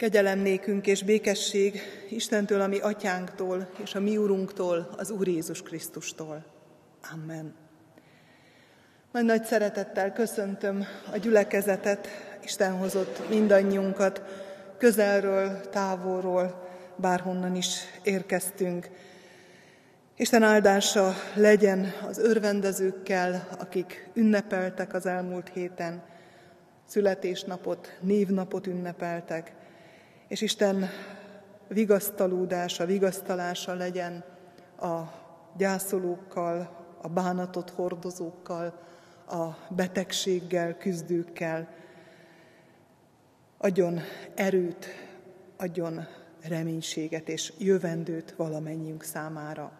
Kegyelem nékünk és békesség Istentől, a mi atyánktól, és a mi úrunktól, az Úr Jézus Krisztustól. Amen. Nagy nagy szeretettel köszöntöm a gyülekezetet, Isten hozott mindannyiunkat, közelről, távolról, bárhonnan is érkeztünk. Isten áldása legyen az örvendezőkkel, akik ünnepeltek az elmúlt héten, születésnapot, névnapot ünnepeltek, és Isten vigasztalódása, vigasztalása legyen a gyászolókkal, a bánatot hordozókkal, a betegséggel küzdőkkel. Adjon erőt, adjon reménységet és jövendőt valamennyiünk számára.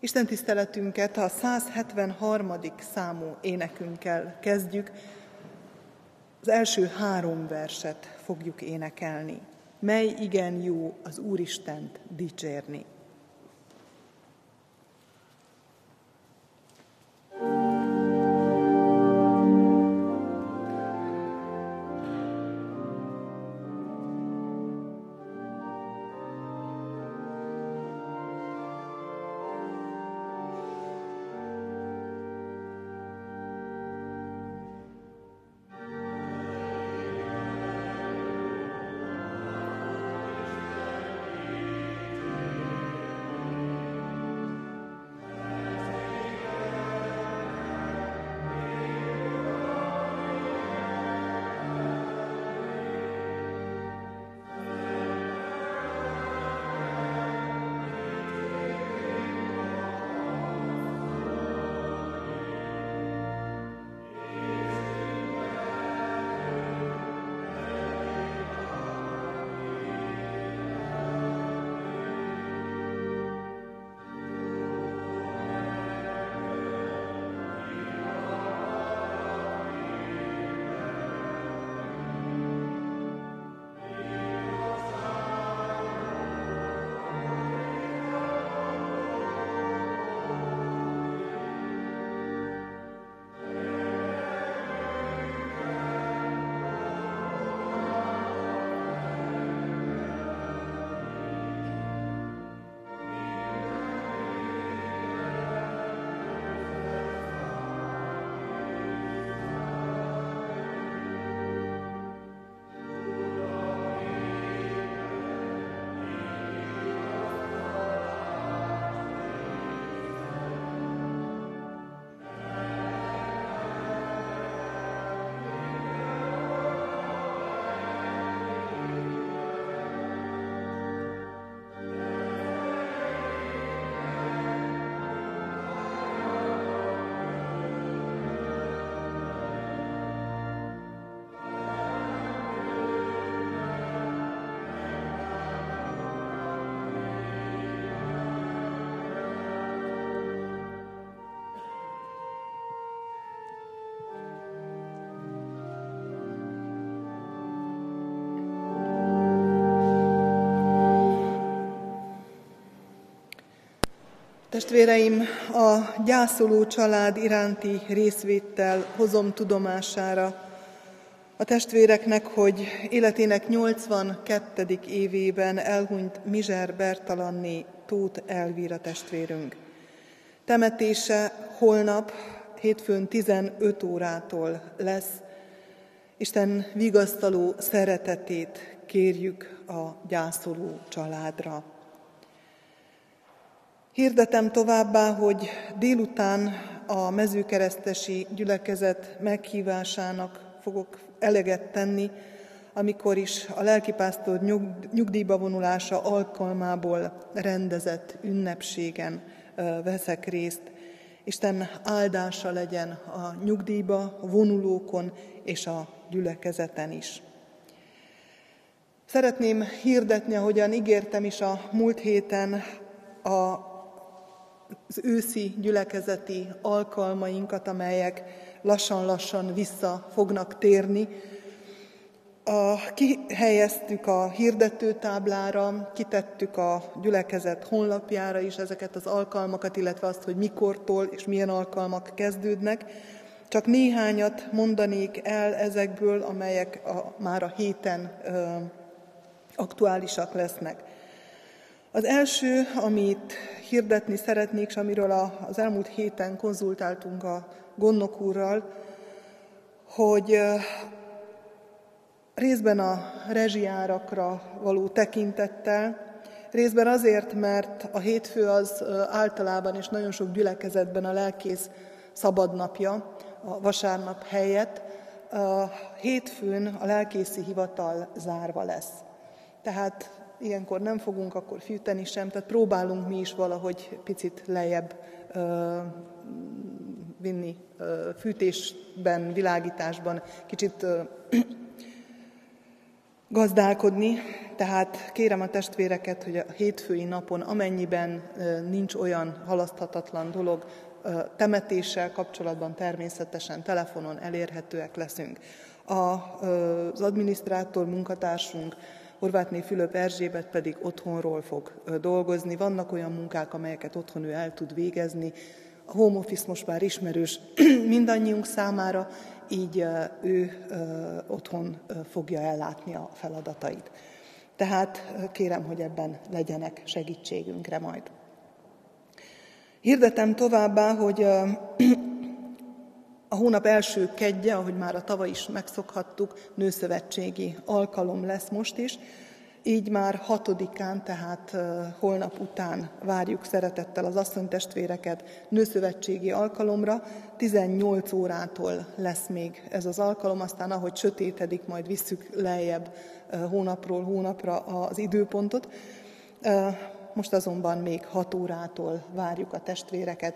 Isten tiszteletünket a 173. számú énekünkkel kezdjük. Az első három verset fogjuk énekelni. Mely igen jó az Úristent dicsérni. Testvéreim, a gyászoló család iránti részvéttel hozom tudomására a testvéreknek, hogy életének 82. évében elhunyt Mizser Bertalanné Tóth Elvíra testvérünk. Temetése holnap, hétfőn 15 órától lesz. Isten vigasztaló szeretetét kérjük a gyászoló családra. Hirdetem továbbá, hogy délután a mezőkeresztesi gyülekezet meghívásának fogok eleget tenni, amikor is a lelkipásztor nyugdíjba vonulása alkalmából rendezett ünnepségen veszek részt. Isten áldása legyen a nyugdíjba vonulókon és a gyülekezeten is. Szeretném hirdetni, ahogyan ígértem is a múlt héten, a az őszi gyülekezeti alkalmainkat, amelyek lassan-lassan vissza fognak térni. A, kihelyeztük a hirdetőtáblára, kitettük a gyülekezet honlapjára is ezeket az alkalmakat, illetve azt, hogy mikortól és milyen alkalmak kezdődnek. Csak néhányat mondanék el ezekből, amelyek a, már a héten ö, aktuálisak lesznek. Az első, amit hirdetni szeretnék, és amiről az elmúlt héten konzultáltunk a gondnok úrral, hogy részben a rezsiárakra való tekintettel, részben azért, mert a hétfő az általában és nagyon sok gyülekezetben a lelkész szabadnapja, a vasárnap helyett, a hétfőn a lelkészi hivatal zárva lesz. Tehát ilyenkor nem fogunk akkor fűteni sem, tehát próbálunk mi is valahogy picit lejjebb ö, vinni ö, fűtésben, világításban, kicsit ö, gazdálkodni, tehát kérem a testvéreket, hogy a hétfői napon, amennyiben nincs olyan halaszthatatlan dolog, temetéssel kapcsolatban természetesen telefonon elérhetőek leszünk. Az adminisztrátor munkatársunk Horvátné Fülöp Erzsébet pedig otthonról fog dolgozni. Vannak olyan munkák, amelyeket otthon ő el tud végezni. A home office most már ismerős mindannyiunk számára, így ő otthon fogja ellátni a feladatait. Tehát kérem, hogy ebben legyenek segítségünkre majd. Hirdetem továbbá, hogy a hónap első kedje, ahogy már a tavaly is megszokhattuk, nőszövetségi alkalom lesz most is, így már hatodikán, tehát holnap után várjuk szeretettel az asszonytestvéreket nőszövetségi alkalomra. 18 órától lesz még ez az alkalom, aztán ahogy sötétedik, majd visszük lejjebb hónapról hónapra az időpontot. Most azonban még 6 órától várjuk a testvéreket.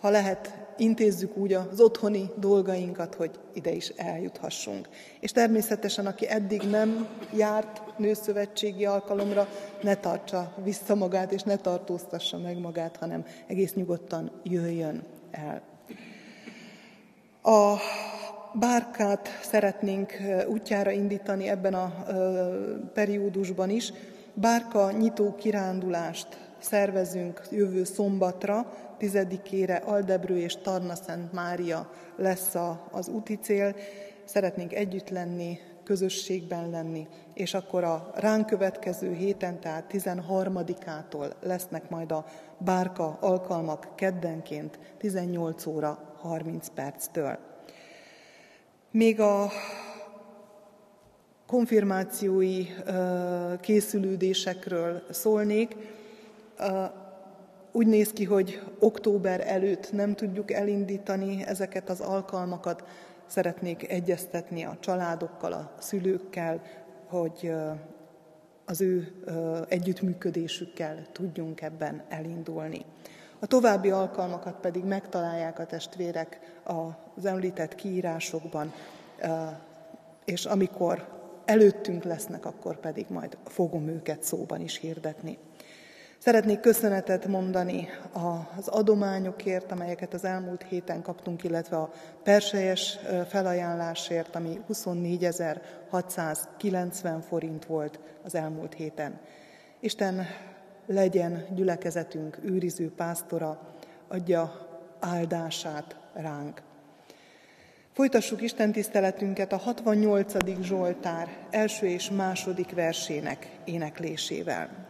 Ha lehet, intézzük úgy az otthoni dolgainkat, hogy ide is eljuthassunk. És természetesen, aki eddig nem járt nőszövetségi alkalomra, ne tartsa vissza magát, és ne tartóztassa meg magát, hanem egész nyugodtan jöjjön el. A bárkát szeretnénk útjára indítani ebben a periódusban is. Bárka nyitó kirándulást szervezünk jövő szombatra, tizedikére Aldebrő és Tarna Szent Mária lesz az úti cél. Szeretnénk együtt lenni, közösségben lenni, és akkor a ránk következő héten, tehát 13-ától lesznek majd a bárka alkalmak keddenként 18 óra 30 perctől. Még a konfirmációi készülődésekről szólnék. Úgy néz ki, hogy október előtt nem tudjuk elindítani ezeket az alkalmakat. Szeretnék egyeztetni a családokkal, a szülőkkel, hogy az ő együttműködésükkel tudjunk ebben elindulni. A további alkalmakat pedig megtalálják a testvérek az említett kiírásokban, és amikor előttünk lesznek, akkor pedig majd fogom őket szóban is hirdetni. Szeretnék köszönetet mondani az adományokért, amelyeket az elmúlt héten kaptunk, illetve a perselyes felajánlásért, ami 24.690 forint volt az elmúlt héten. Isten legyen gyülekezetünk őriző pásztora, adja áldását ránk. Folytassuk Isten tiszteletünket a 68. Zsoltár első és második versének éneklésével.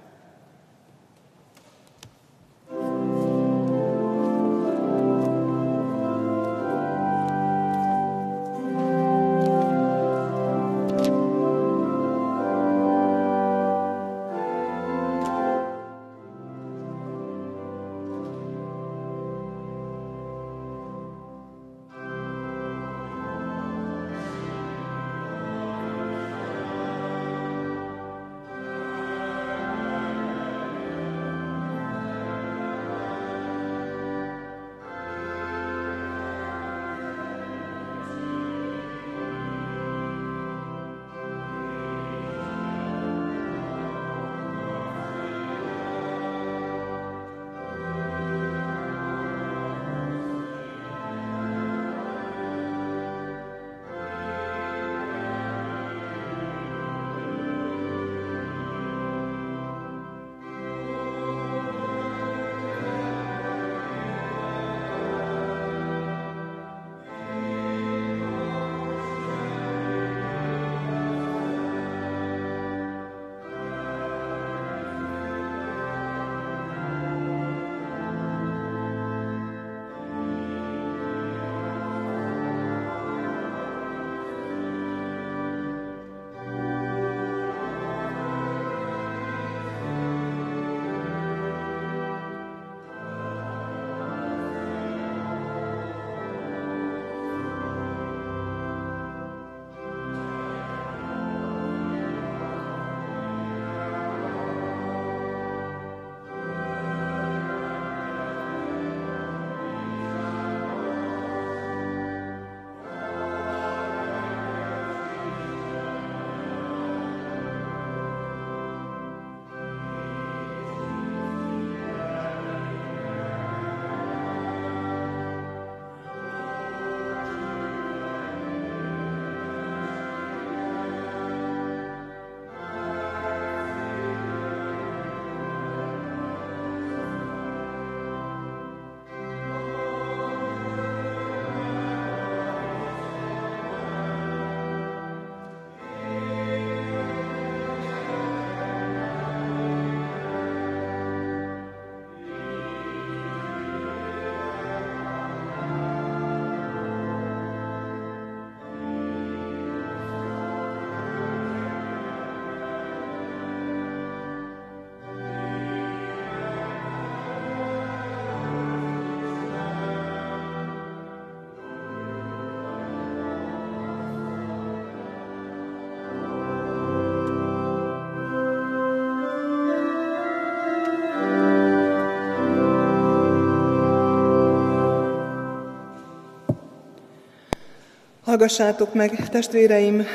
Hallgassátok meg, testvéreim,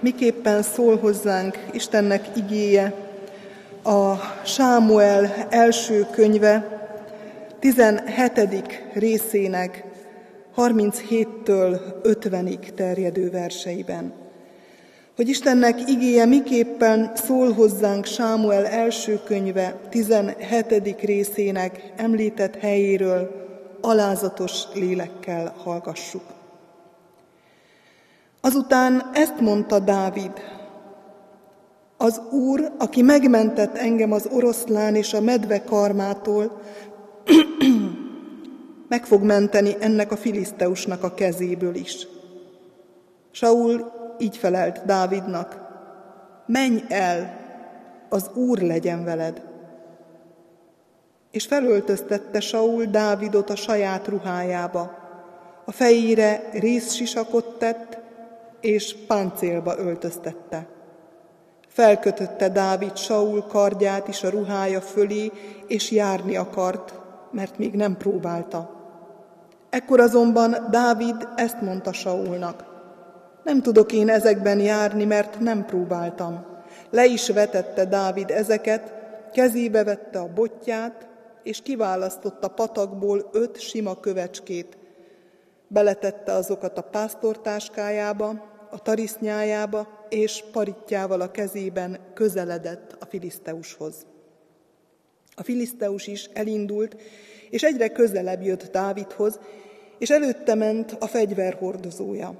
miképpen szól hozzánk Istennek igéje a Sámuel első könyve 17. részének 37-től 50-ig terjedő verseiben. Hogy Istennek igéje miképpen szól hozzánk Sámuel első könyve 17. részének említett helyéről, alázatos lélekkel hallgassuk. Azután ezt mondta Dávid, az Úr, aki megmentett engem az oroszlán és a medve karmától, meg fog menteni ennek a filiszteusnak a kezéből is. Saul így felelt Dávidnak, menj el, az Úr legyen veled. És felöltöztette Saul Dávidot a saját ruhájába, a fejére részsisakot tett, és páncélba öltöztette. Felkötötte Dávid Saul kardját is a ruhája fölé, és járni akart, mert még nem próbálta. Ekkor azonban Dávid ezt mondta Saulnak. Nem tudok én ezekben járni, mert nem próbáltam. Le is vetette Dávid ezeket, kezébe vette a botját, és kiválasztotta patakból öt sima kövecskét. Beletette azokat a pásztortáskájába, a tarisznyájába, és paritjával a kezében közeledett a filiszteushoz. A filiszteus is elindult, és egyre közelebb jött Dávidhoz, és előtte ment a fegyverhordozója.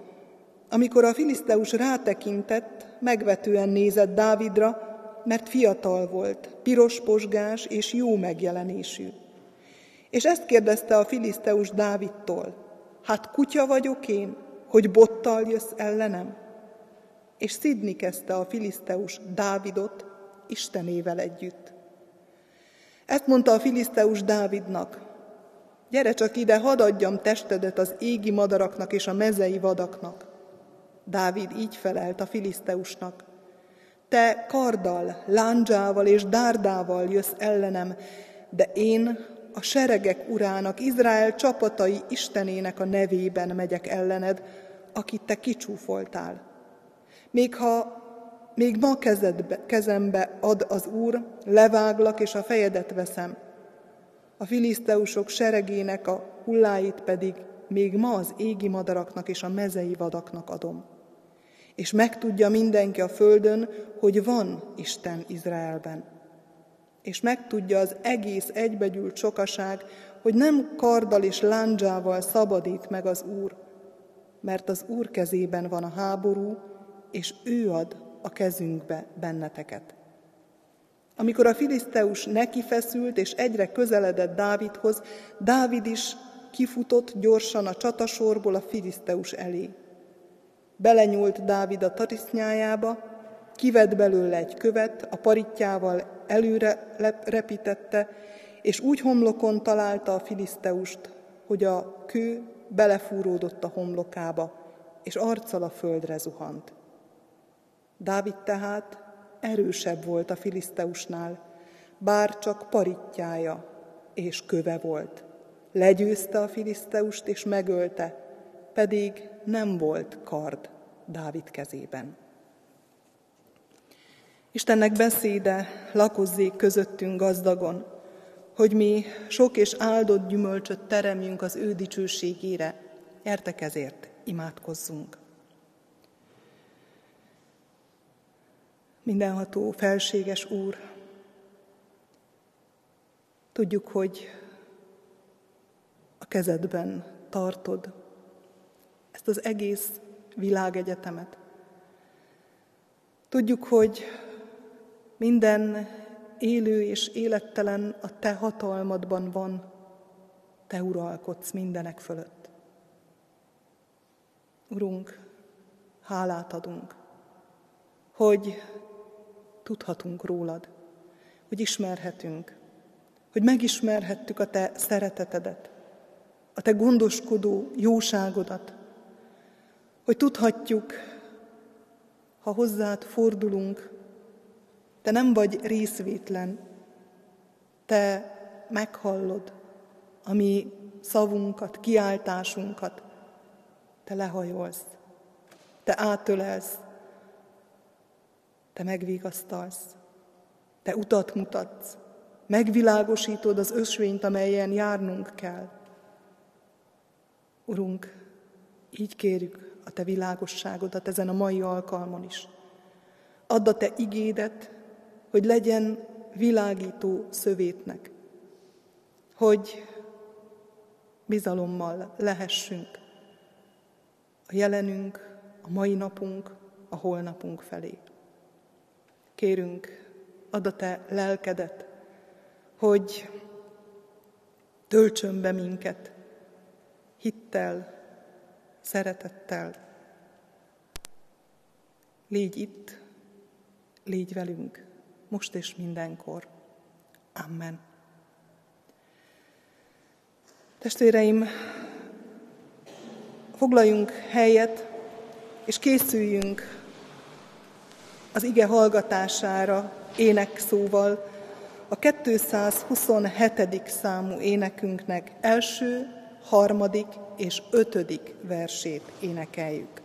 Amikor a filiszteus rátekintett, megvetően nézett Dávidra, mert fiatal volt, piros posgás és jó megjelenésű. És ezt kérdezte a filiszteus Dávidtól, hát kutya vagyok én, hogy bottal jössz ellenem? És szidni kezdte a filiszteus Dávidot Istenével együtt. Ezt mondta a filiszteus Dávidnak, gyere csak ide, hadd adjam testedet az égi madaraknak és a mezei vadaknak. Dávid így felelt a filiszteusnak, te karddal, lándzsával és dárdával jössz ellenem, de én a seregek urának, Izrael csapatai Istenének a nevében megyek ellened, akit te kicsúfoltál. Még ha még ma kezedbe, kezembe ad az Úr, leváglak és a fejedet veszem. A filiszteusok seregének a hulláit pedig még ma az égi madaraknak és a mezei vadaknak adom. És megtudja mindenki a földön, hogy van Isten Izraelben. És megtudja az egész egybegyűlt sokaság, hogy nem karddal és lándzsával szabadít meg az Úr, mert az Úr kezében van a háború, és ő ad a kezünkbe benneteket. Amikor a filiszteus neki feszült és egyre közeledett Dávidhoz, Dávid is kifutott gyorsan a csatasorból a filiszteus elé. Belenyúlt Dávid a tarisznyájába, kivett belőle egy követ, a paritjával előre repítette, és úgy homlokon találta a filiszteust, hogy a kő belefúródott a homlokába, és arccal a földre zuhant. Dávid tehát erősebb volt a filiszteusnál, bár csak paritjája és köve volt. Legyőzte a filiszteust és megölte, pedig nem volt kard Dávid kezében. Istennek beszéde lakozzék közöttünk gazdagon, hogy mi sok és áldott gyümölcsöt teremjünk az ő dicsőségére. Értek ezért, imádkozzunk. Mindenható, felséges Úr, tudjuk, hogy a kezedben tartod ezt az egész világegyetemet. Tudjuk, hogy minden élő és élettelen a Te hatalmadban van, Te uralkodsz mindenek fölött. Urunk, hálát adunk, hogy tudhatunk rólad, hogy ismerhetünk, hogy megismerhettük a Te szeretetedet, a Te gondoskodó jóságodat, hogy tudhatjuk, ha hozzád fordulunk, Te nem vagy részvétlen, Te meghallod a mi szavunkat, kiáltásunkat, Te lehajolsz, te átölelsz, te megvigasztalsz, te utat mutatsz, megvilágosítod az ösvényt, amelyen járnunk kell. Urunk, így kérjük a Te világosságodat ezen a mai alkalmon is. Add a Te igédet, hogy legyen világító szövétnek, hogy bizalommal lehessünk a jelenünk, a mai napunk, a holnapunk felé. Kérünk, add a Te lelkedet, hogy töltsön be minket hittel, szeretettel. Légy itt, légy velünk, most és mindenkor. Amen. Testvéreim, foglaljunk helyet, és készüljünk az ige hallgatására énekszóval, a 227. számú énekünknek első, harmadik és ötödik versét énekeljük.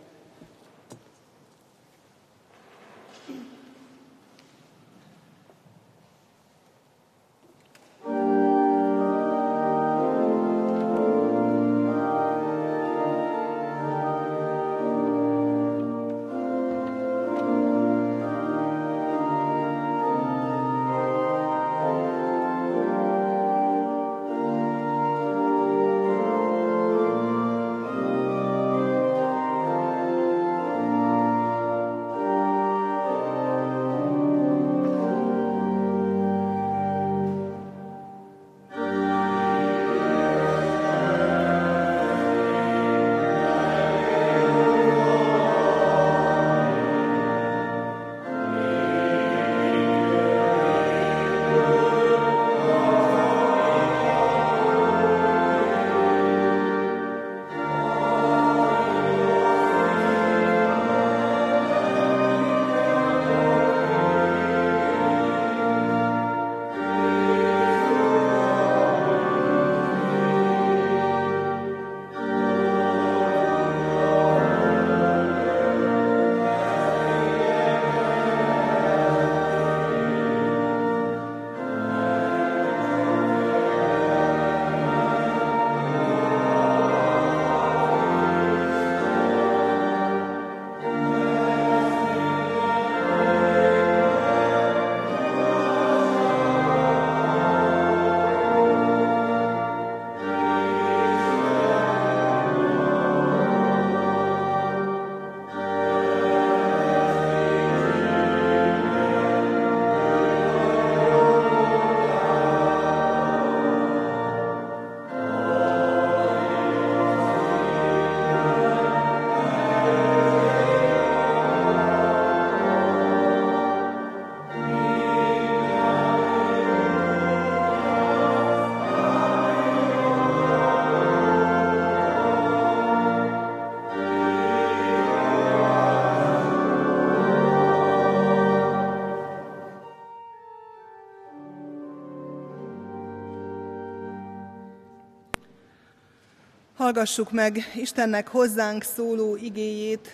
Hallgassuk meg Istennek hozzánk szóló igéjét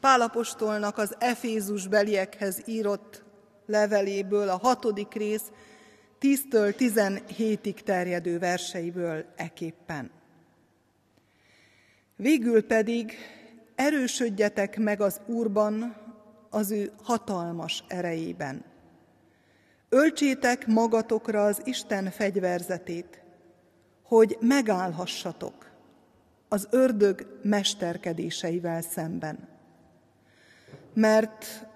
Pálapostolnak az Efézus beliekhez írott leveléből, a hatodik rész 10-től 17-ig terjedő verseiből eképpen. Végül pedig erősödjetek meg az Úrban, az ő hatalmas erejében. Öltsétek magatokra az Isten fegyverzetét, hogy megállhassatok az ördög mesterkedéseivel szemben. Mert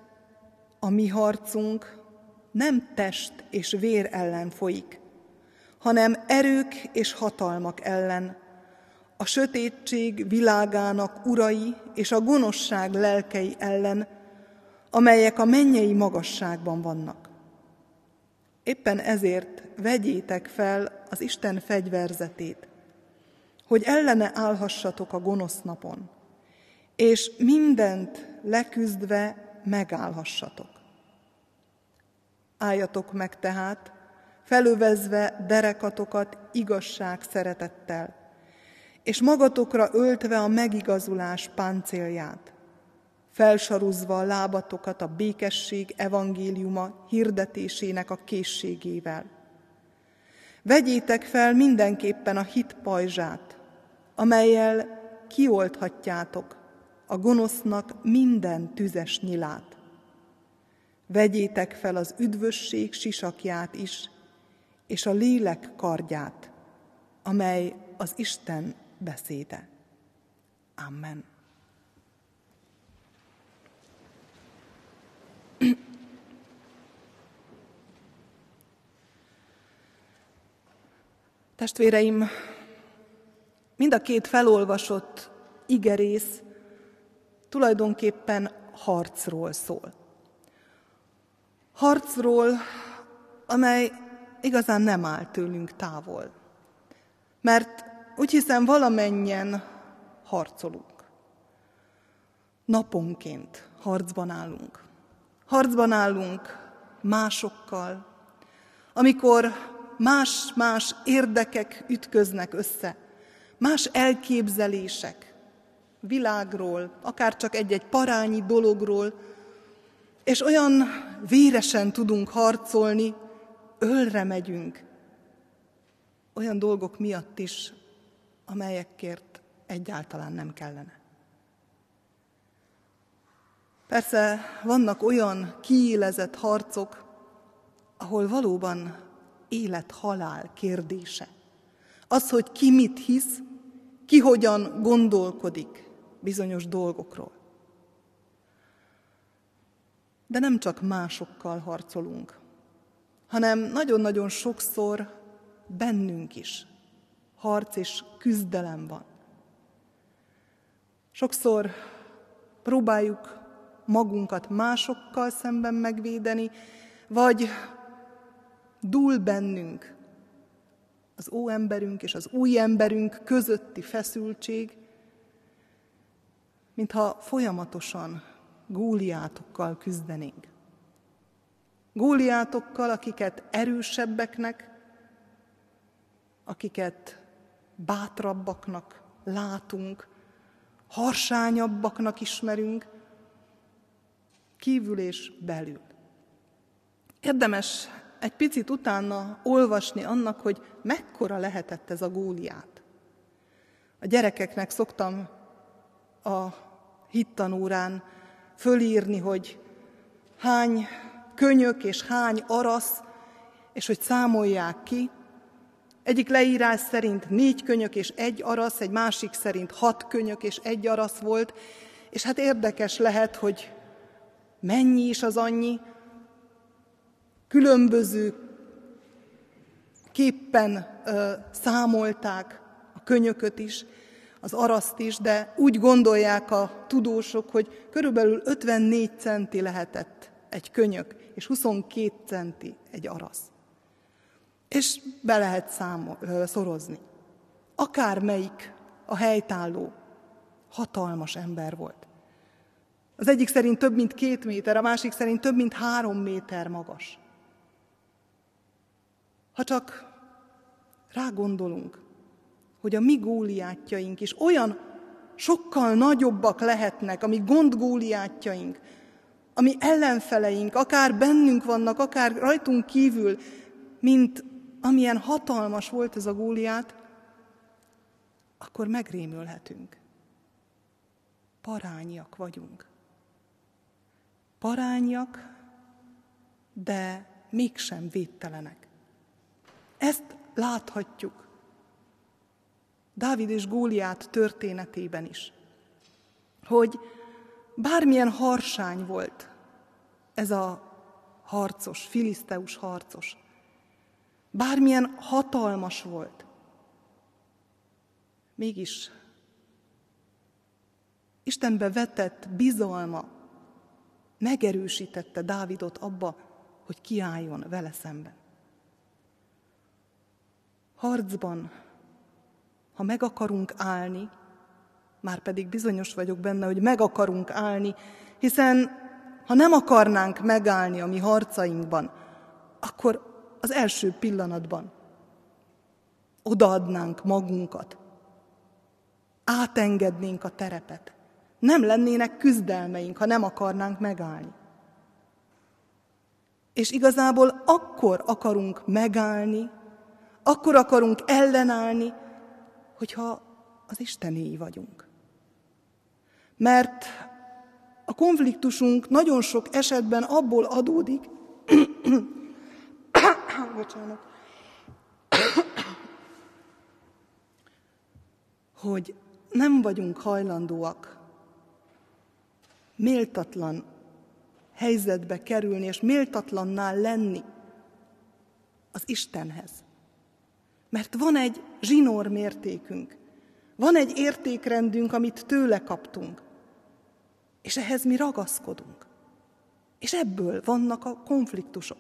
a mi harcunk nem test és vér ellen folyik, hanem erők és hatalmak ellen, a sötétség világának urai és a gonoszság lelkei ellen, amelyek a mennyei magasságban vannak. Éppen ezért vegyétek fel az Isten fegyverzetét, hogy ellene állhassatok a gonosz napon, és mindent leküzdve megállhassatok. Álljatok meg tehát, felövezve derekatokat igazság szeretettel, és magatokra öltve a megigazulás páncélját, felsaruzva a lábatokat a békesség evangéliuma hirdetésének a készségével. Vegyétek fel mindenképpen a hit pajzsát, amelyel kiolthatjátok a gonosznak minden tüzes nyilát. Vegyétek fel az üdvösség sisakját is, és a lélek kardját, amely az Isten beszéde. Amen. Testvéreim, mind a két felolvasott igerész tulajdonképpen harcról szól. Harcról, amely igazán nem áll tőlünk távol. Mert úgy hiszem valamennyien harcolunk. Naponként harcban állunk. Harcban állunk másokkal, amikor más-más érdekek ütköznek össze, más elképzelések világról, akár csak egy-egy parányi dologról, és olyan véresen tudunk harcolni, ölre megyünk, olyan dolgok miatt is, amelyekért egyáltalán nem kellene. Persze vannak olyan kiélezett harcok, ahol valóban élet-halál kérdése. Az, hogy ki mit hisz, ki hogyan gondolkodik bizonyos dolgokról. De nem csak másokkal harcolunk, hanem nagyon-nagyon sokszor bennünk is harc és küzdelem van. Sokszor próbáljuk magunkat másokkal szemben megvédeni, vagy dúl bennünk az óemberünk és az új emberünk közötti feszültség, mintha folyamatosan góliátokkal küzdenénk. Góliátokkal, akiket erősebbeknek, akiket bátrabbaknak látunk, harsányabbaknak ismerünk, kívül és belül. Érdemes egy picit utána olvasni annak, hogy mekkora lehetett ez a góliát. A gyerekeknek szoktam a hittanórán fölírni, hogy hány könyök és hány arasz, és hogy számolják ki. Egyik leírás szerint négy könyök és egy arasz, egy másik szerint hat könyök és egy arasz volt, és hát érdekes lehet, hogy mennyi is az annyi, különböző képpen ö, számolták a könyököt is, az araszt is, de úgy gondolják a tudósok, hogy körülbelül 54 centi lehetett egy könyök, és 22 centi egy arasz. És be lehet számol, ö, szorozni. Akármelyik a helytálló hatalmas ember volt. Az egyik szerint több mint két méter, a másik szerint több mint három méter magas. Ha csak rágondolunk, hogy a mi góliátjaink is olyan sokkal nagyobbak lehetnek, ami gondgóliátjaink, ami ellenfeleink, akár bennünk vannak, akár rajtunk kívül, mint amilyen hatalmas volt ez a góliát, akkor megrémülhetünk. Parányiak vagyunk. Parányiak, de mégsem védtelenek. Ezt láthatjuk Dávid és Góliát történetében is, hogy bármilyen harsány volt ez a harcos, filiszteus harcos, bármilyen hatalmas volt, mégis Istenbe vetett bizalma megerősítette Dávidot abba, hogy kiálljon vele szemben harcban, ha meg akarunk állni, már pedig bizonyos vagyok benne, hogy meg akarunk állni, hiszen ha nem akarnánk megállni a mi harcainkban, akkor az első pillanatban odaadnánk magunkat, átengednénk a terepet, nem lennének küzdelmeink, ha nem akarnánk megállni. És igazából akkor akarunk megállni, akkor akarunk ellenállni, hogyha az Istenéi vagyunk. Mert a konfliktusunk nagyon sok esetben abból adódik, bocsánat, hogy nem vagyunk hajlandóak méltatlan helyzetbe kerülni, és méltatlannál lenni az Istenhez. Mert van egy zsinór mértékünk, van egy értékrendünk, amit tőle kaptunk, és ehhez mi ragaszkodunk. És ebből vannak a konfliktusok.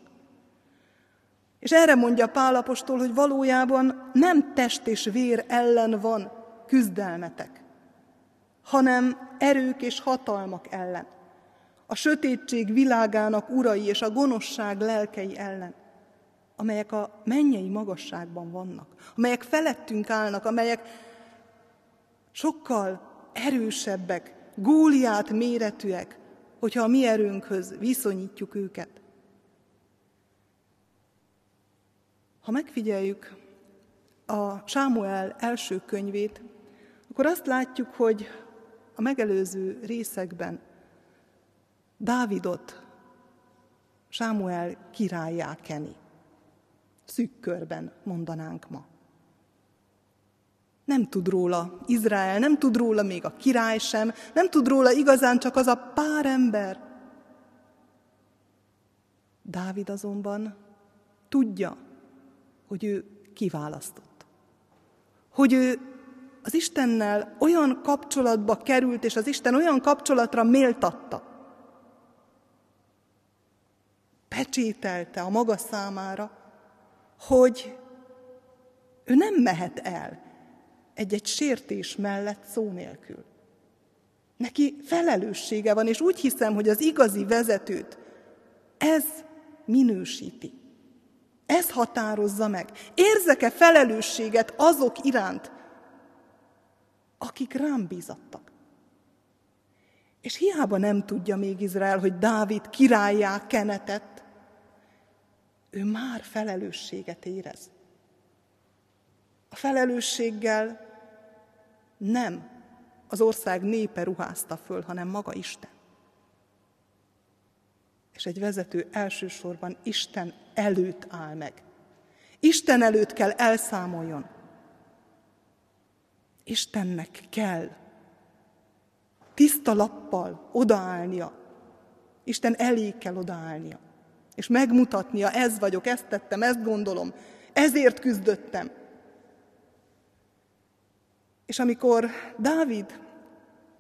És erre mondja Pálapostól, hogy valójában nem test és vér ellen van küzdelmetek, hanem erők és hatalmak ellen, a sötétség világának urai és a gonoszság lelkei ellen, amelyek a mennyei magasságban vannak, amelyek felettünk állnak, amelyek sokkal erősebbek, góliát méretűek, hogyha a mi erőnkhöz viszonyítjuk őket. Ha megfigyeljük a Sámuel első könyvét, akkor azt látjuk, hogy a megelőző részekben Dávidot Sámuel királyá keni. Szűk körben mondanánk ma. Nem tud róla Izrael, nem tud róla még a király sem, nem tud róla igazán csak az a pár ember. Dávid azonban tudja, hogy ő kiválasztott. Hogy ő az Istennel olyan kapcsolatba került, és az Isten olyan kapcsolatra méltatta, pecsételte a maga számára, hogy ő nem mehet el egy-egy sértés mellett szó nélkül. Neki felelőssége van, és úgy hiszem, hogy az igazi vezetőt ez minősíti. Ez határozza meg. Érzek-e felelősséget azok iránt, akik rám bízattak? És hiába nem tudja még Izrael, hogy Dávid királyá kenetett, ő már felelősséget érez. A felelősséggel nem az ország népe ruházta föl, hanem maga Isten. És egy vezető elsősorban Isten előtt áll meg. Isten előtt kell elszámoljon. Istennek kell tiszta lappal odaállnia. Isten elé kell odaállnia. És megmutatnia, ez vagyok, ezt tettem, ezt gondolom, ezért küzdöttem. És amikor Dávid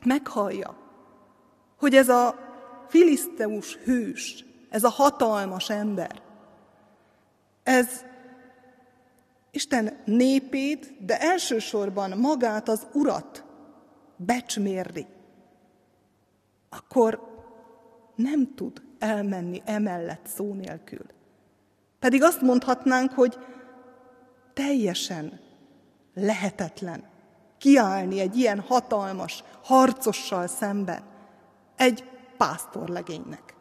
meghallja, hogy ez a filiszteus hős, ez a hatalmas ember, ez Isten népét, de elsősorban magát, az Urat becsmérli, akkor nem tud elmenni emellett szó nélkül. Pedig azt mondhatnánk, hogy teljesen lehetetlen kiállni egy ilyen hatalmas harcossal szemben, egy pásztorlegénynek.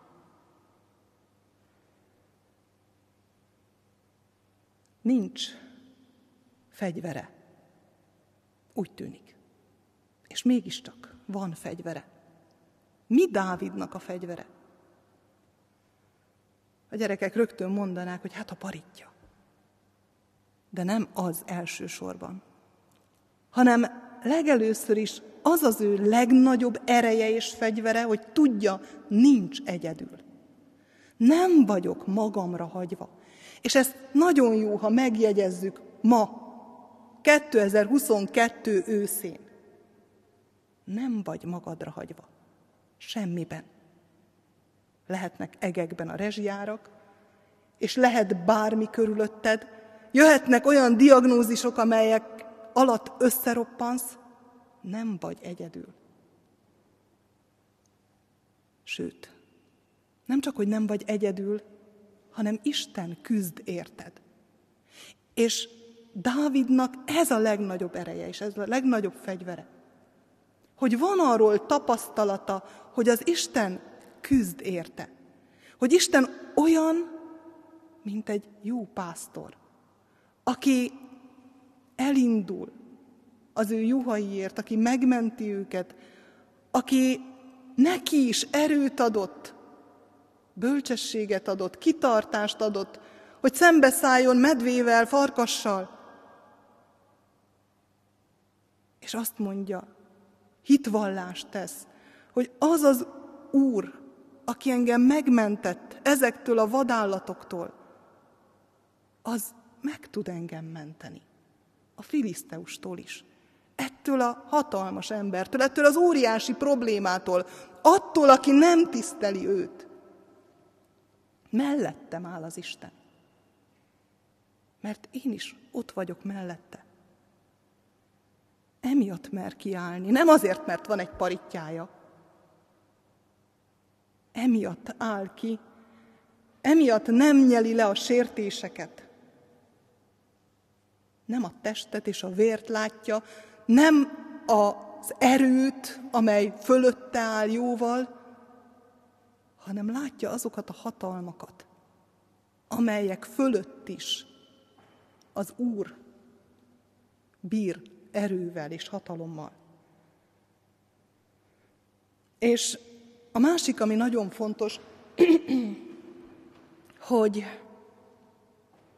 Nincs fegyvere. Úgy tűnik. És mégiscsak van fegyvere. Mi Dávidnak a fegyvere? A gyerekek rögtön mondanák, hogy hát a paritja. De nem az elsősorban, hanem legelőször is az az ő legnagyobb ereje és fegyvere, hogy tudja, nincs egyedül. Nem vagyok magamra hagyva. És ezt nagyon jó, ha megjegyezzük ma, 2022 őszén. Nem vagy magadra hagyva. Semmiben. Lehetnek egekben a rezsijárak, és lehet bármi körülötted, jöhetnek olyan diagnózisok, amelyek alatt összeroppansz, nem vagy egyedül. Sőt, nem csak, hogy nem vagy egyedül, hanem Isten küzd érted. És Dávidnak ez a legnagyobb ereje, és ez a legnagyobb fegyvere hogy van arról tapasztalata, hogy az Isten küzd érte. Hogy Isten olyan, mint egy jó pásztor, aki elindul az ő juhaiért, aki megmenti őket, aki neki is erőt adott, bölcsességet adott, kitartást adott, hogy szembeszálljon medvével, farkassal. És azt mondja, hitvallást tesz, hogy az az Úr, aki engem megmentett ezektől a vadállatoktól, az meg tud engem menteni. A filiszteustól is. Ettől a hatalmas embertől, ettől az óriási problémától, attól, aki nem tiszteli őt. Mellettem áll az Isten. Mert én is ott vagyok mellette. Emiatt mer kiállni, nem azért, mert van egy paritjája. Emiatt áll ki, emiatt nem nyeli le a sértéseket. Nem a testet és a vért látja, nem az erőt, amely fölötte áll jóval, hanem látja azokat a hatalmakat, amelyek fölött is az Úr bír erővel és hatalommal. És a másik, ami nagyon fontos, hogy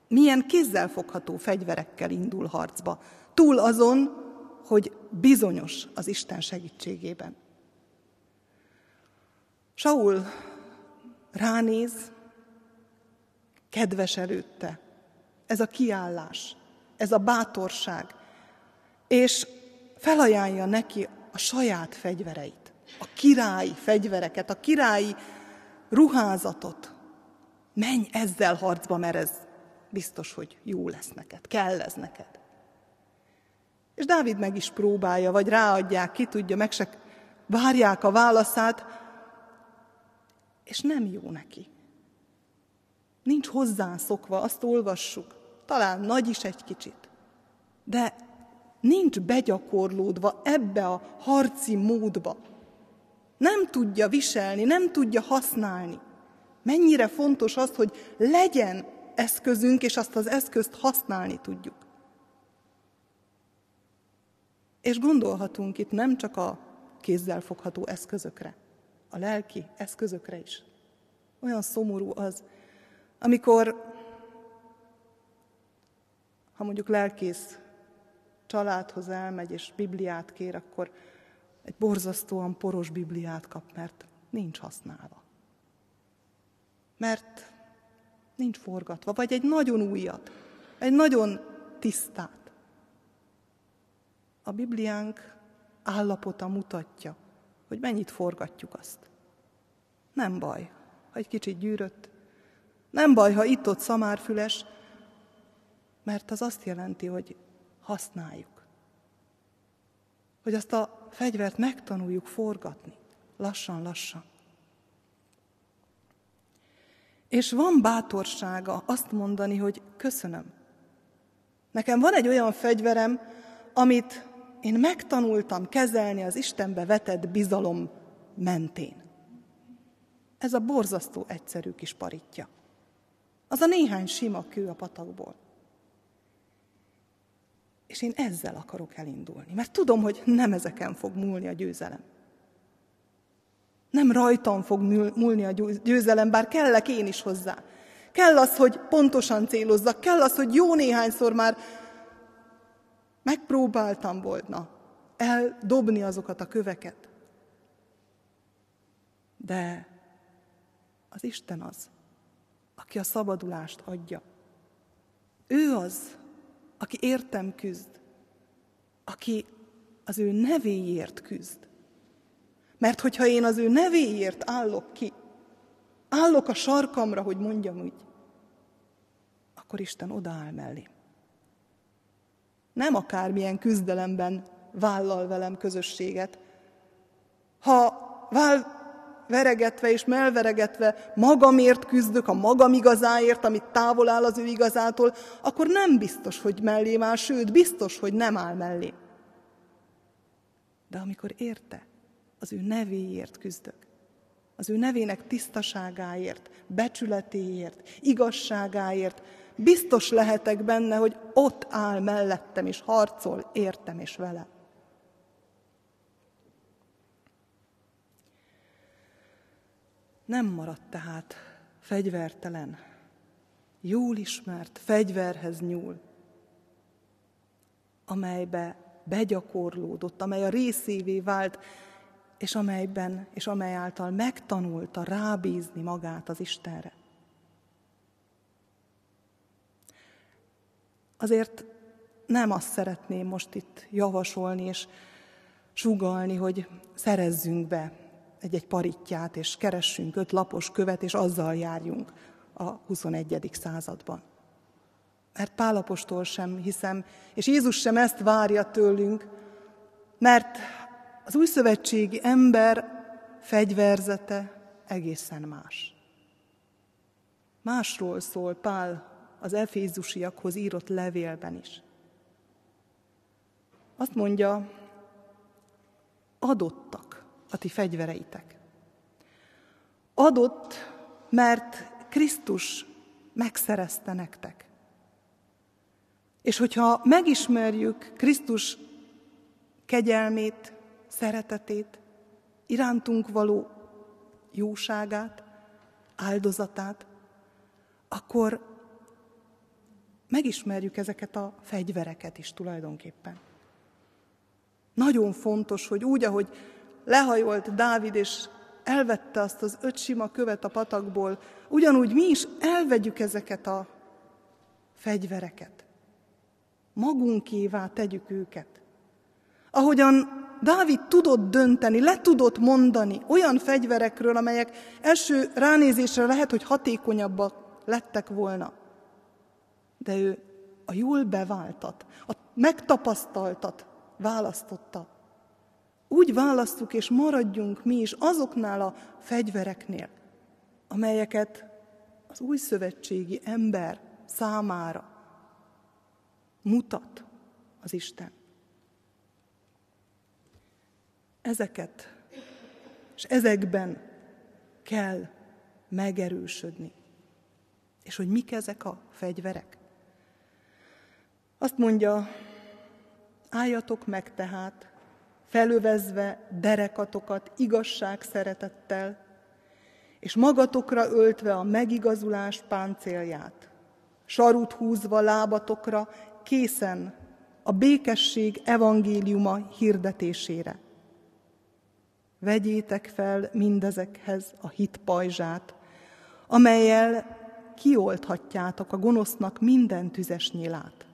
milyen kézzelfogható fegyverekkel indul harcba. Túl azon, hogy bizonyos az Isten segítségében. Saul ránéz, kedves előtte, ez a kiállás, ez a bátorság, és felajánlja neki a saját fegyvereit, a királyi fegyvereket, a királyi ruházatot. Menj ezzel harcba, mert ez biztos, hogy jó lesz neked, kell ez neked. És Dávid meg is próbálja, vagy ráadják, ki tudja, meg se várják a válaszát, és nem jó neki. Nincs hozzá szokva, azt olvassuk, talán nagy is egy kicsit, de nincs begyakorlódva ebbe a harci módba. Nem tudja viselni, nem tudja használni. Mennyire fontos az, hogy legyen eszközünk, és azt az eszközt használni tudjuk. És gondolhatunk itt nem csak a kézzel fogható eszközökre, a lelki eszközökre is. Olyan szomorú az, amikor, ha mondjuk lelkész családhoz elmegy és Bibliát kér, akkor egy borzasztóan poros Bibliát kap, mert nincs használva. Mert nincs forgatva, vagy egy nagyon újat, egy nagyon tisztát. A Bibliánk állapota mutatja, hogy mennyit forgatjuk azt. Nem baj, ha egy kicsit gyűrött, nem baj, ha itt-ott szamárfüles, mert az azt jelenti, hogy használjuk. Hogy azt a fegyvert megtanuljuk forgatni, lassan-lassan. És van bátorsága azt mondani, hogy köszönöm. Nekem van egy olyan fegyverem, amit én megtanultam kezelni az Istenbe vetett bizalom mentén. Ez a borzasztó egyszerű kis paritja. Az a néhány sima kő a patakból. És én ezzel akarok elindulni, mert tudom, hogy nem ezeken fog múlni a győzelem. Nem rajtam fog múlni a győzelem, bár kellek én is hozzá. Kell az, hogy pontosan célozzak, kell az, hogy jó néhányszor már megpróbáltam volna eldobni azokat a köveket. De az Isten az, aki a szabadulást adja. Ő az, aki értem küzd, aki az ő nevéért küzd. Mert hogyha én az ő nevéért állok ki, állok a sarkamra, hogy mondjam úgy, akkor Isten odaáll mellé. Nem akármilyen küzdelemben vállal velem közösséget. Ha vál, veregetve és melveregetve magamért küzdök, a magam igazáért, amit távol áll az ő igazától, akkor nem biztos, hogy mellém áll, sőt, biztos, hogy nem áll mellé. De amikor érte, az ő nevéért küzdök. Az ő nevének tisztaságáért, becsületéért, igazságáért, biztos lehetek benne, hogy ott áll mellettem, és harcol értem és vele. Nem maradt tehát fegyvertelen, jól ismert fegyverhez nyúl, amelybe begyakorlódott, amely a részévé vált, és amelyben, és amely által megtanulta rábízni magát az Istenre. Azért nem azt szeretném most itt javasolni és sugalni, hogy szerezzünk be egy-egy paritját, és keressünk öt lapos követ, és azzal járjunk a 21. században. Mert Pálapostól sem hiszem, és Jézus sem ezt várja tőlünk, mert az új szövetségi ember fegyverzete egészen más. Másról szól Pál az efézusiakhoz írott levélben is. Azt mondja, adottak a ti fegyvereitek. Adott, mert Krisztus megszerezte nektek. És hogyha megismerjük Krisztus kegyelmét, szeretetét, irántunk való jóságát, áldozatát, akkor megismerjük ezeket a fegyvereket is tulajdonképpen. Nagyon fontos, hogy úgy, ahogy lehajolt Dávid, és elvette azt az öt sima követ a patakból, ugyanúgy mi is elvegyük ezeket a fegyvereket. Magunkévá tegyük őket. Ahogyan Dávid tudott dönteni, le tudott mondani olyan fegyverekről, amelyek első ránézésre lehet, hogy hatékonyabbak lettek volna. De ő a jól beváltat, a megtapasztaltat választotta. Úgy választuk és maradjunk mi is azoknál a fegyvereknél, amelyeket az új szövetségi ember számára mutat az Isten. Ezeket és ezekben kell megerősödni. És hogy mik ezek a fegyverek? Azt mondja, álljatok meg tehát, felövezve derekatokat igazság szeretettel, és magatokra öltve a megigazulás páncélját, sarut húzva lábatokra, készen a békesség evangéliuma hirdetésére. Vegyétek fel mindezekhez a hit pajzsát, amelyel kiolthatjátok a gonosznak minden tüzes nyilát.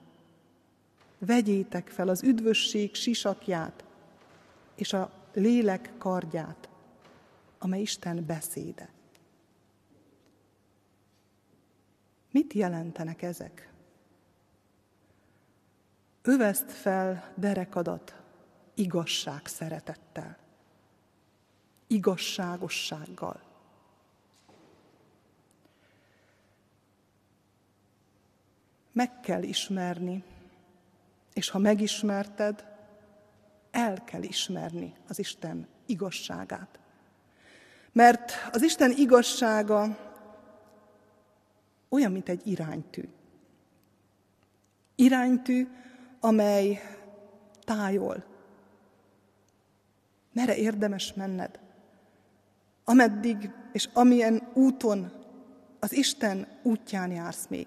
Vegyétek fel az üdvösség sisakját és a lélek kardját, amely Isten beszéde. Mit jelentenek ezek? Öveszt fel derekadat igazság szeretettel igazságossággal. Meg kell ismerni, és ha megismerted, el kell ismerni az Isten igazságát. Mert az Isten igazsága olyan, mint egy iránytű. Iránytű, amely tájol. Mere érdemes menned? ameddig és amilyen úton az Isten útján jársz még.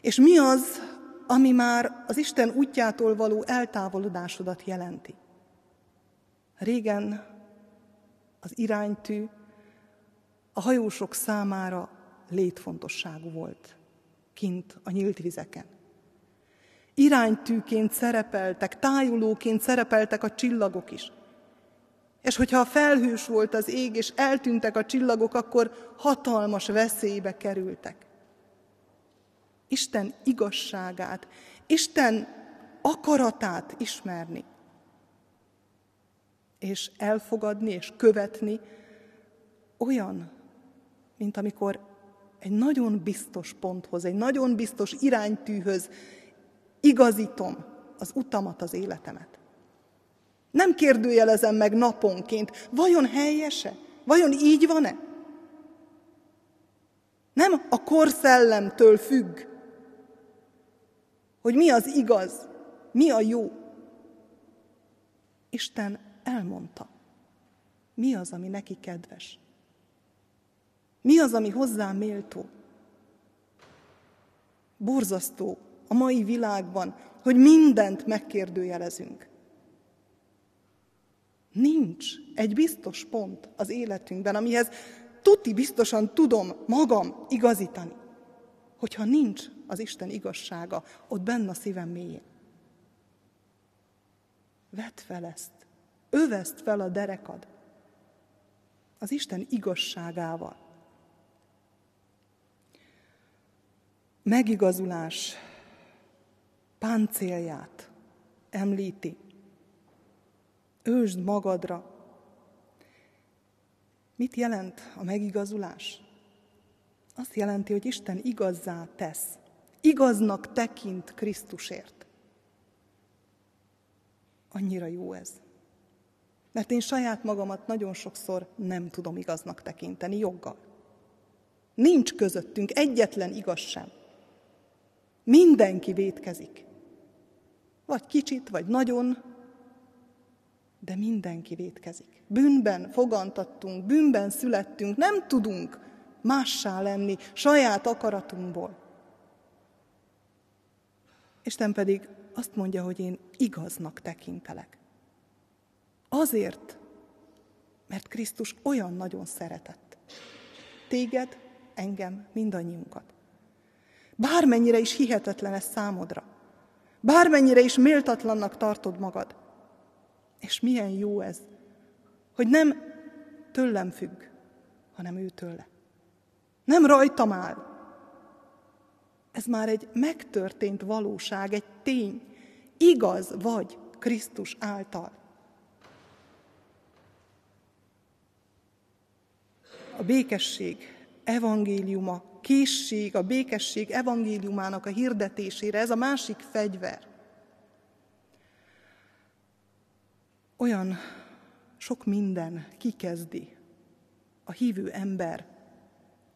És mi az, ami már az Isten útjától való eltávolodásodat jelenti? Régen az iránytű a hajósok számára létfontosságú volt kint a nyílt vizeken. Iránytűként szerepeltek, tájulóként szerepeltek a csillagok is. És hogyha felhős volt az ég, és eltűntek a csillagok, akkor hatalmas veszélybe kerültek. Isten igazságát, Isten akaratát ismerni, és elfogadni és követni olyan, mint amikor egy nagyon biztos ponthoz, egy nagyon biztos iránytűhöz igazítom az utamat, az életemet. Nem kérdőjelezem meg naponként, vajon helyese? Vajon így van-e? Nem a korszellemtől függ, hogy mi az igaz, mi a jó. Isten elmondta, mi az, ami neki kedves. Mi az, ami hozzá méltó. Borzasztó a mai világban, hogy mindent megkérdőjelezünk. Nincs egy biztos pont az életünkben, amihez tuti biztosan tudom magam igazítani, hogyha nincs az Isten igazsága ott benne a szívem mélyén. Vedd fel ezt, öveszt fel a derekad az Isten igazságával. Megigazulás páncélját említi. Ősd magadra. Mit jelent a megigazulás? Azt jelenti, hogy Isten igazzá tesz. Igaznak tekint Krisztusért. Annyira jó ez. Mert én saját magamat nagyon sokszor nem tudom igaznak tekinteni joggal. Nincs közöttünk egyetlen igaz sem. Mindenki vétkezik. Vagy kicsit, vagy nagyon, de mindenki vétkezik. Bűnben fogantattunk, bűnben születtünk, nem tudunk mássá lenni saját akaratunkból. Isten pedig azt mondja, hogy én igaznak tekintelek. Azért, mert Krisztus olyan nagyon szeretett. Téged, engem, mindannyiunkat. Bármennyire is hihetetlen ez számodra. Bármennyire is méltatlannak tartod magad. És milyen jó ez, hogy nem tőlem függ, hanem ő tőle. Nem rajtam áll. Ez már egy megtörtént valóság, egy tény. Igaz vagy Krisztus által. A békesség evangéliuma, készség, a békesség evangéliumának a hirdetésére, ez a másik fegyver. Olyan sok minden kikezdi a hívő ember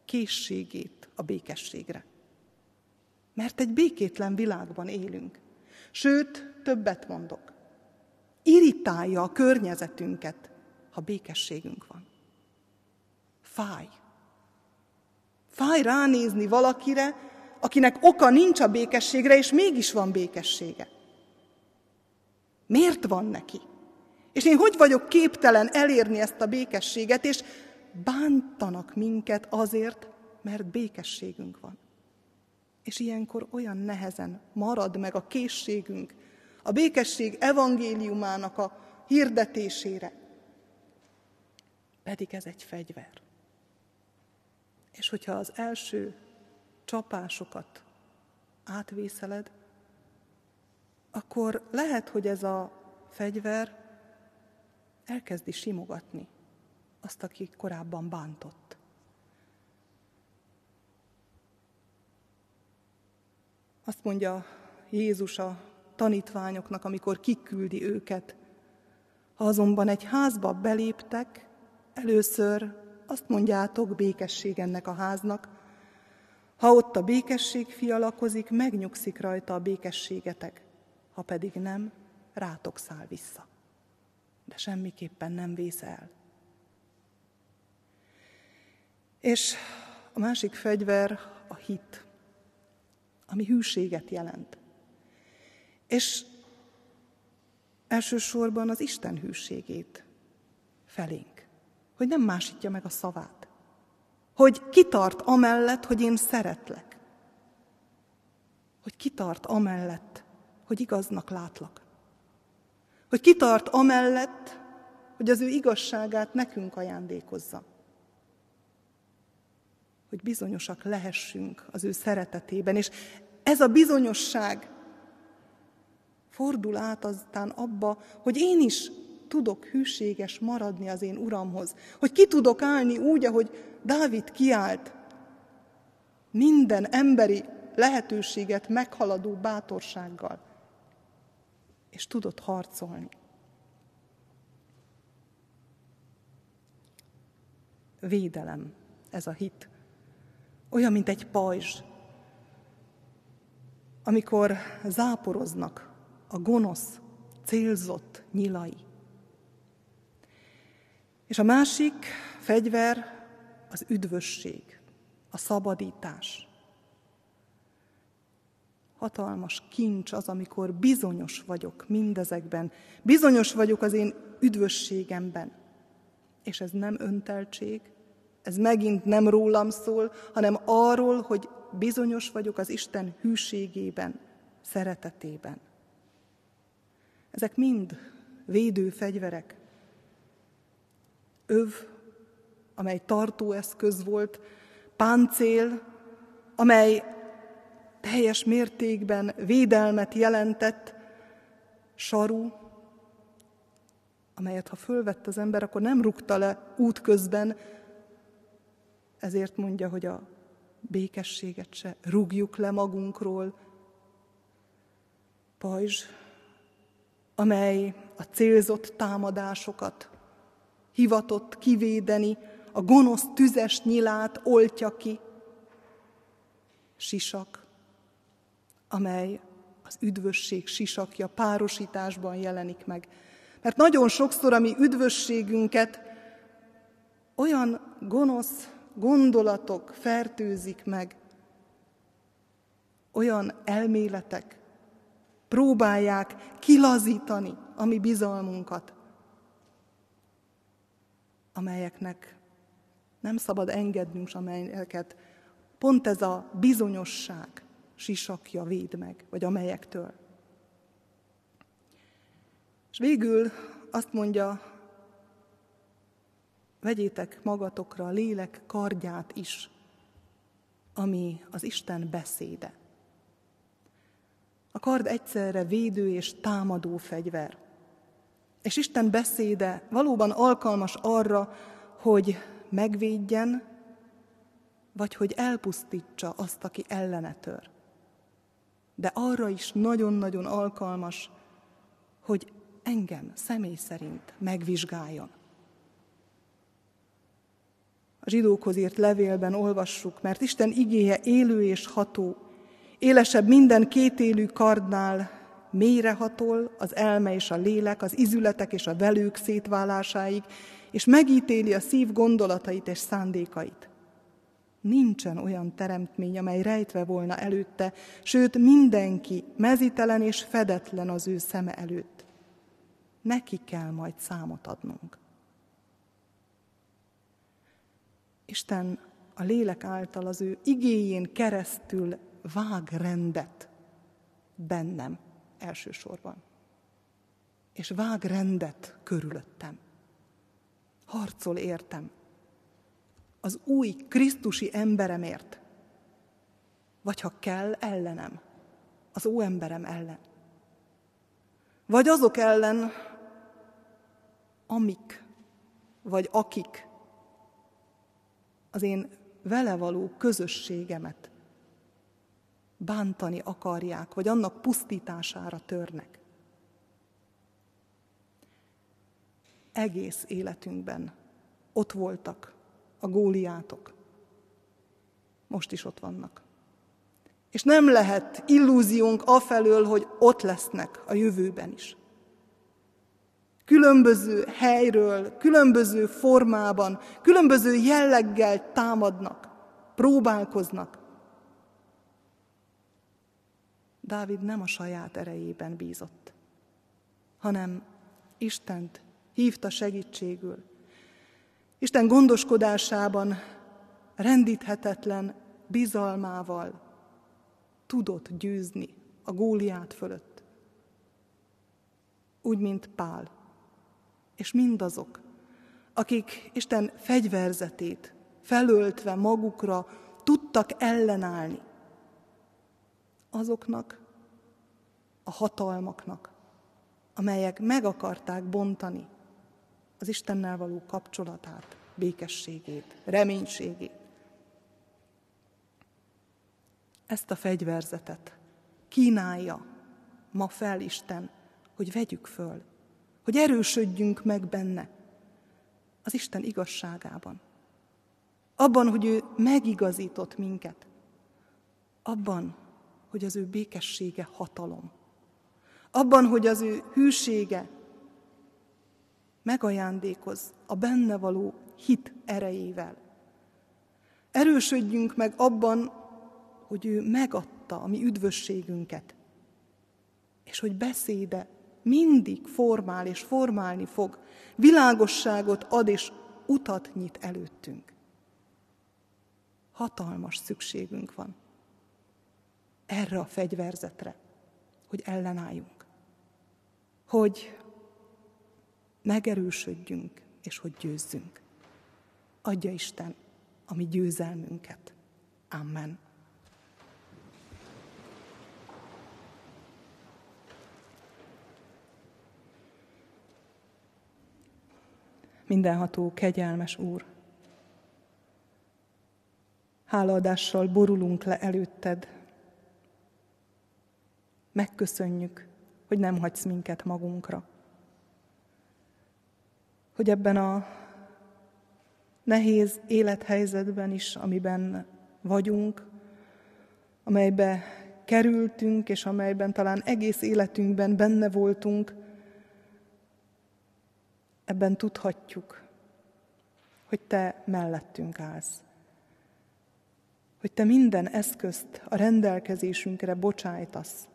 készségét a békességre. Mert egy békétlen világban élünk. Sőt, többet mondok. Irritálja a környezetünket, ha békességünk van. Fáj. Fáj ránézni valakire, akinek oka nincs a békességre, és mégis van békessége. Miért van neki? És én hogy vagyok képtelen elérni ezt a békességet, és bántanak minket azért, mert békességünk van. És ilyenkor olyan nehezen marad meg a készségünk a békesség evangéliumának a hirdetésére. Pedig ez egy fegyver. És hogyha az első csapásokat átvészeled, akkor lehet, hogy ez a fegyver elkezdi simogatni azt, aki korábban bántott. Azt mondja Jézus a tanítványoknak, amikor kiküldi őket. Ha azonban egy házba beléptek, először azt mondjátok békesség ennek a háznak. Ha ott a békesség fialakozik, megnyugszik rajta a békességetek, ha pedig nem, rátok száll vissza. De semmiképpen nem vész el. És a másik fegyver a hit, ami hűséget jelent. És elsősorban az Isten hűségét felénk, hogy nem másítja meg a szavát, hogy kitart amellett, hogy én szeretlek, hogy kitart amellett, hogy igaznak látlak, hogy kitart amellett, hogy az ő igazságát nekünk ajándékozza, hogy bizonyosak lehessünk az ő szeretetében, és ez a bizonyosság fordul át aztán abba, hogy én is tudok hűséges maradni az én Uramhoz, hogy ki tudok állni úgy, ahogy Dávid kiállt. Minden emberi lehetőséget meghaladó bátorsággal. És tudott harcolni. Védelem ez a hit. Olyan, mint egy pajzs, amikor záporoznak a gonosz, célzott nyilai. És a másik fegyver az üdvösség, a szabadítás. Hatalmas kincs az, amikor bizonyos vagyok mindezekben, bizonyos vagyok az én üdvösségemben. És ez nem önteltség, ez megint nem rólam szól, hanem arról, hogy bizonyos vagyok az Isten hűségében, szeretetében. Ezek mind védő fegyverek. Öv, amely tartóeszköz volt, páncél, amely teljes mértékben védelmet jelentett, saru, amelyet ha fölvett az ember, akkor nem rúgta le útközben, ezért mondja, hogy a békességet se rúgjuk le magunkról. Pajzs, amely a célzott támadásokat hivatott kivédeni, a gonosz tüzes nyilát oltja ki. Sisak, amely az üdvösség sisakja párosításban jelenik meg. Mert nagyon sokszor a mi üdvösségünket olyan gonosz gondolatok fertőzik meg, olyan elméletek próbálják kilazítani a mi bizalmunkat, amelyeknek nem szabad engednünk, amelyeket pont ez a bizonyosság sisakja véd meg, vagy amelyektől. És végül azt mondja Vegyétek magatokra a lélek kardját is, ami az Isten beszéde. A kard egyszerre védő és támadó fegyver. És Isten beszéde valóban alkalmas arra, hogy megvédjen, vagy hogy elpusztítsa azt, aki ellene tör. De arra is nagyon-nagyon alkalmas, hogy engem személy szerint megvizsgáljon. A zsidókhoz írt levélben olvassuk, mert Isten igéje élő és ható, élesebb minden kétélű kardnál, mélyrehatol az elme és a lélek, az izületek és a velők szétválásáig, és megítéli a szív gondolatait és szándékait. Nincsen olyan teremtmény, amely rejtve volna előtte, sőt mindenki mezitelen és fedetlen az ő szeme előtt. Neki kell majd számot adnunk. Isten a lélek által az ő igéjén keresztül vág rendet bennem elsősorban. És vág rendet körülöttem. Harcol értem. Az új Krisztusi emberemért. Vagy ha kell, ellenem. Az óemberem ellen. Vagy azok ellen, amik, vagy akik az én vele való közösségemet bántani akarják, vagy annak pusztítására törnek. Egész életünkben ott voltak a góliátok. Most is ott vannak. És nem lehet illúziónk afelől, hogy ott lesznek a jövőben is különböző helyről, különböző formában, különböző jelleggel támadnak, próbálkoznak. Dávid nem a saját erejében bízott, hanem Istent hívta segítségül. Isten gondoskodásában rendíthetetlen bizalmával tudott győzni a góliát fölött. Úgy, mint Pál és mindazok, akik Isten fegyverzetét felöltve magukra tudtak ellenállni, azoknak a hatalmaknak, amelyek meg akarták bontani az Istennel való kapcsolatát, békességét, reménységét. Ezt a fegyverzetet kínálja ma fel Isten, hogy vegyük föl, hogy erősödjünk meg benne, az Isten igazságában. Abban, hogy ő megigazított minket. Abban, hogy az ő békessége hatalom. Abban, hogy az ő hűsége megajándékoz a benne való hit erejével. Erősödjünk meg abban, hogy ő megadta a mi üdvösségünket, és hogy beszéde mindig formál és formálni fog, világosságot ad és utat nyit előttünk. Hatalmas szükségünk van erre a fegyverzetre, hogy ellenálljunk, hogy megerősödjünk és hogy győzzünk. Adja Isten a mi győzelmünket. Amen. Mindenható, kegyelmes Úr, hálaadással borulunk le előtted. Megköszönjük, hogy nem hagysz minket magunkra. Hogy ebben a nehéz élethelyzetben is, amiben vagyunk, amelybe kerültünk, és amelyben talán egész életünkben benne voltunk, ebben tudhatjuk, hogy Te mellettünk állsz. Hogy Te minden eszközt a rendelkezésünkre bocsájtasz,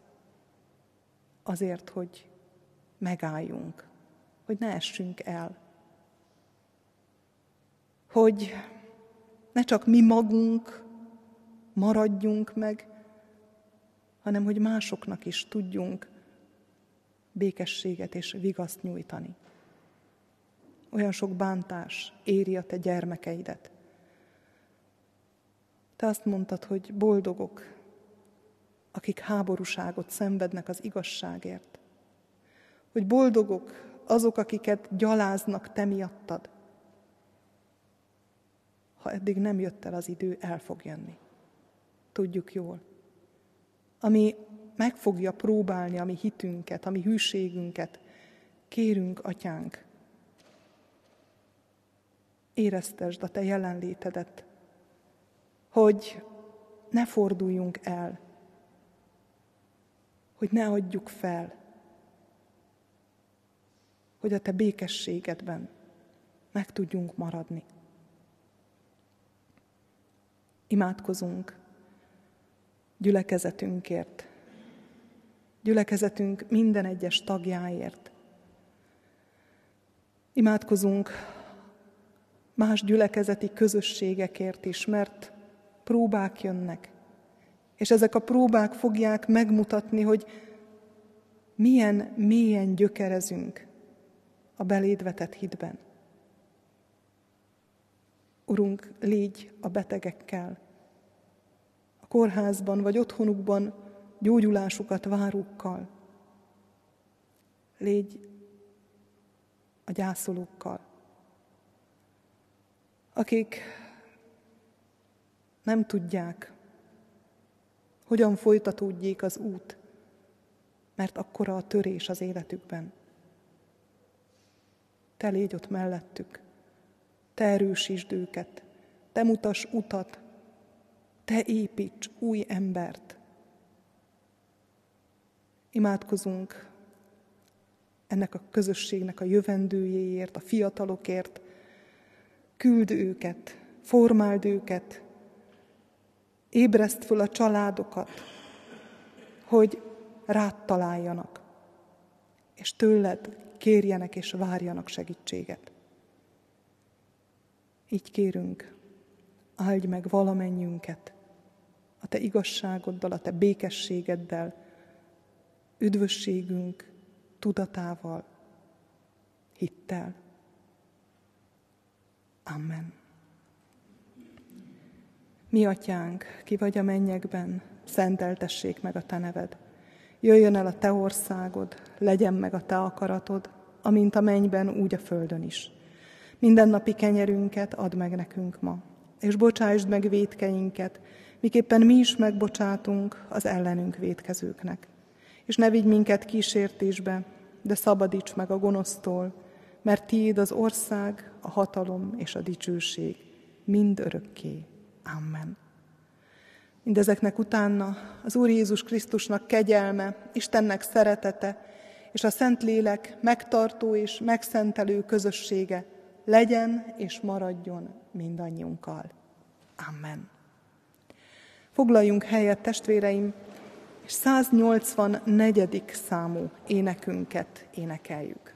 azért, hogy megálljunk, hogy ne essünk el hogy ne csak mi magunk maradjunk meg, hanem hogy másoknak is tudjunk békességet és vigaszt nyújtani. Olyan sok bántás éri a te gyermekeidet. Te azt mondtad, hogy boldogok, akik háborúságot szenvednek az igazságért. Hogy boldogok azok, akiket gyaláznak te miattad ha eddig nem jött el az idő, el fog jönni. Tudjuk jól. Ami meg fogja próbálni a mi hitünket, a mi hűségünket, kérünk, atyánk, éreztesd a te jelenlétedet, hogy ne forduljunk el, hogy ne adjuk fel, hogy a te békességedben meg tudjunk maradni. Imádkozunk gyülekezetünkért, gyülekezetünk minden egyes tagjáért. Imádkozunk más gyülekezeti közösségekért is, mert próbák jönnek, és ezek a próbák fogják megmutatni, hogy milyen mélyen gyökerezünk a belédvetett hitben. Urunk, légy a betegekkel, a kórházban vagy otthonukban gyógyulásukat várókkal. Légy a gyászolókkal, akik nem tudják, hogyan folytatódjék az út, mert akkora a törés az életükben. Te légy ott mellettük, te erősítsd őket, te mutass utat, te építs új embert. Imádkozunk ennek a közösségnek a jövendőjéért, a fiatalokért, küld őket, formáld őket, ébreszt föl a családokat, hogy rád találjanak, és tőled kérjenek és várjanak segítséget. Így kérünk, áldj meg valamennyünket a Te igazságoddal, a Te békességeddel, üdvösségünk tudatával, hittel. Amen. Mi atyánk, ki vagy a mennyekben, szenteltessék meg a te neved. Jöjjön el a te országod, legyen meg a te akaratod, amint a mennyben, úgy a földön is. Mindennapi kenyerünket add meg nekünk ma, és bocsásd meg védkeinket, miképpen mi is megbocsátunk az ellenünk védkezőknek. És ne vigy minket kísértésbe, de szabadíts meg a gonosztól, mert tiéd az ország, a hatalom és a dicsőség mind örökké. Amen. Mindezeknek utána az Úr Jézus Krisztusnak kegyelme, Istennek szeretete és a Szentlélek megtartó és megszentelő közössége legyen és maradjon mindannyiunkkal. Amen. Foglaljunk helyet, testvéreim, és 184. számú énekünket énekeljük.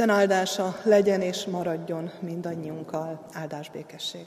Isten áldása legyen és maradjon mindannyiunkkal. Áldás békesség!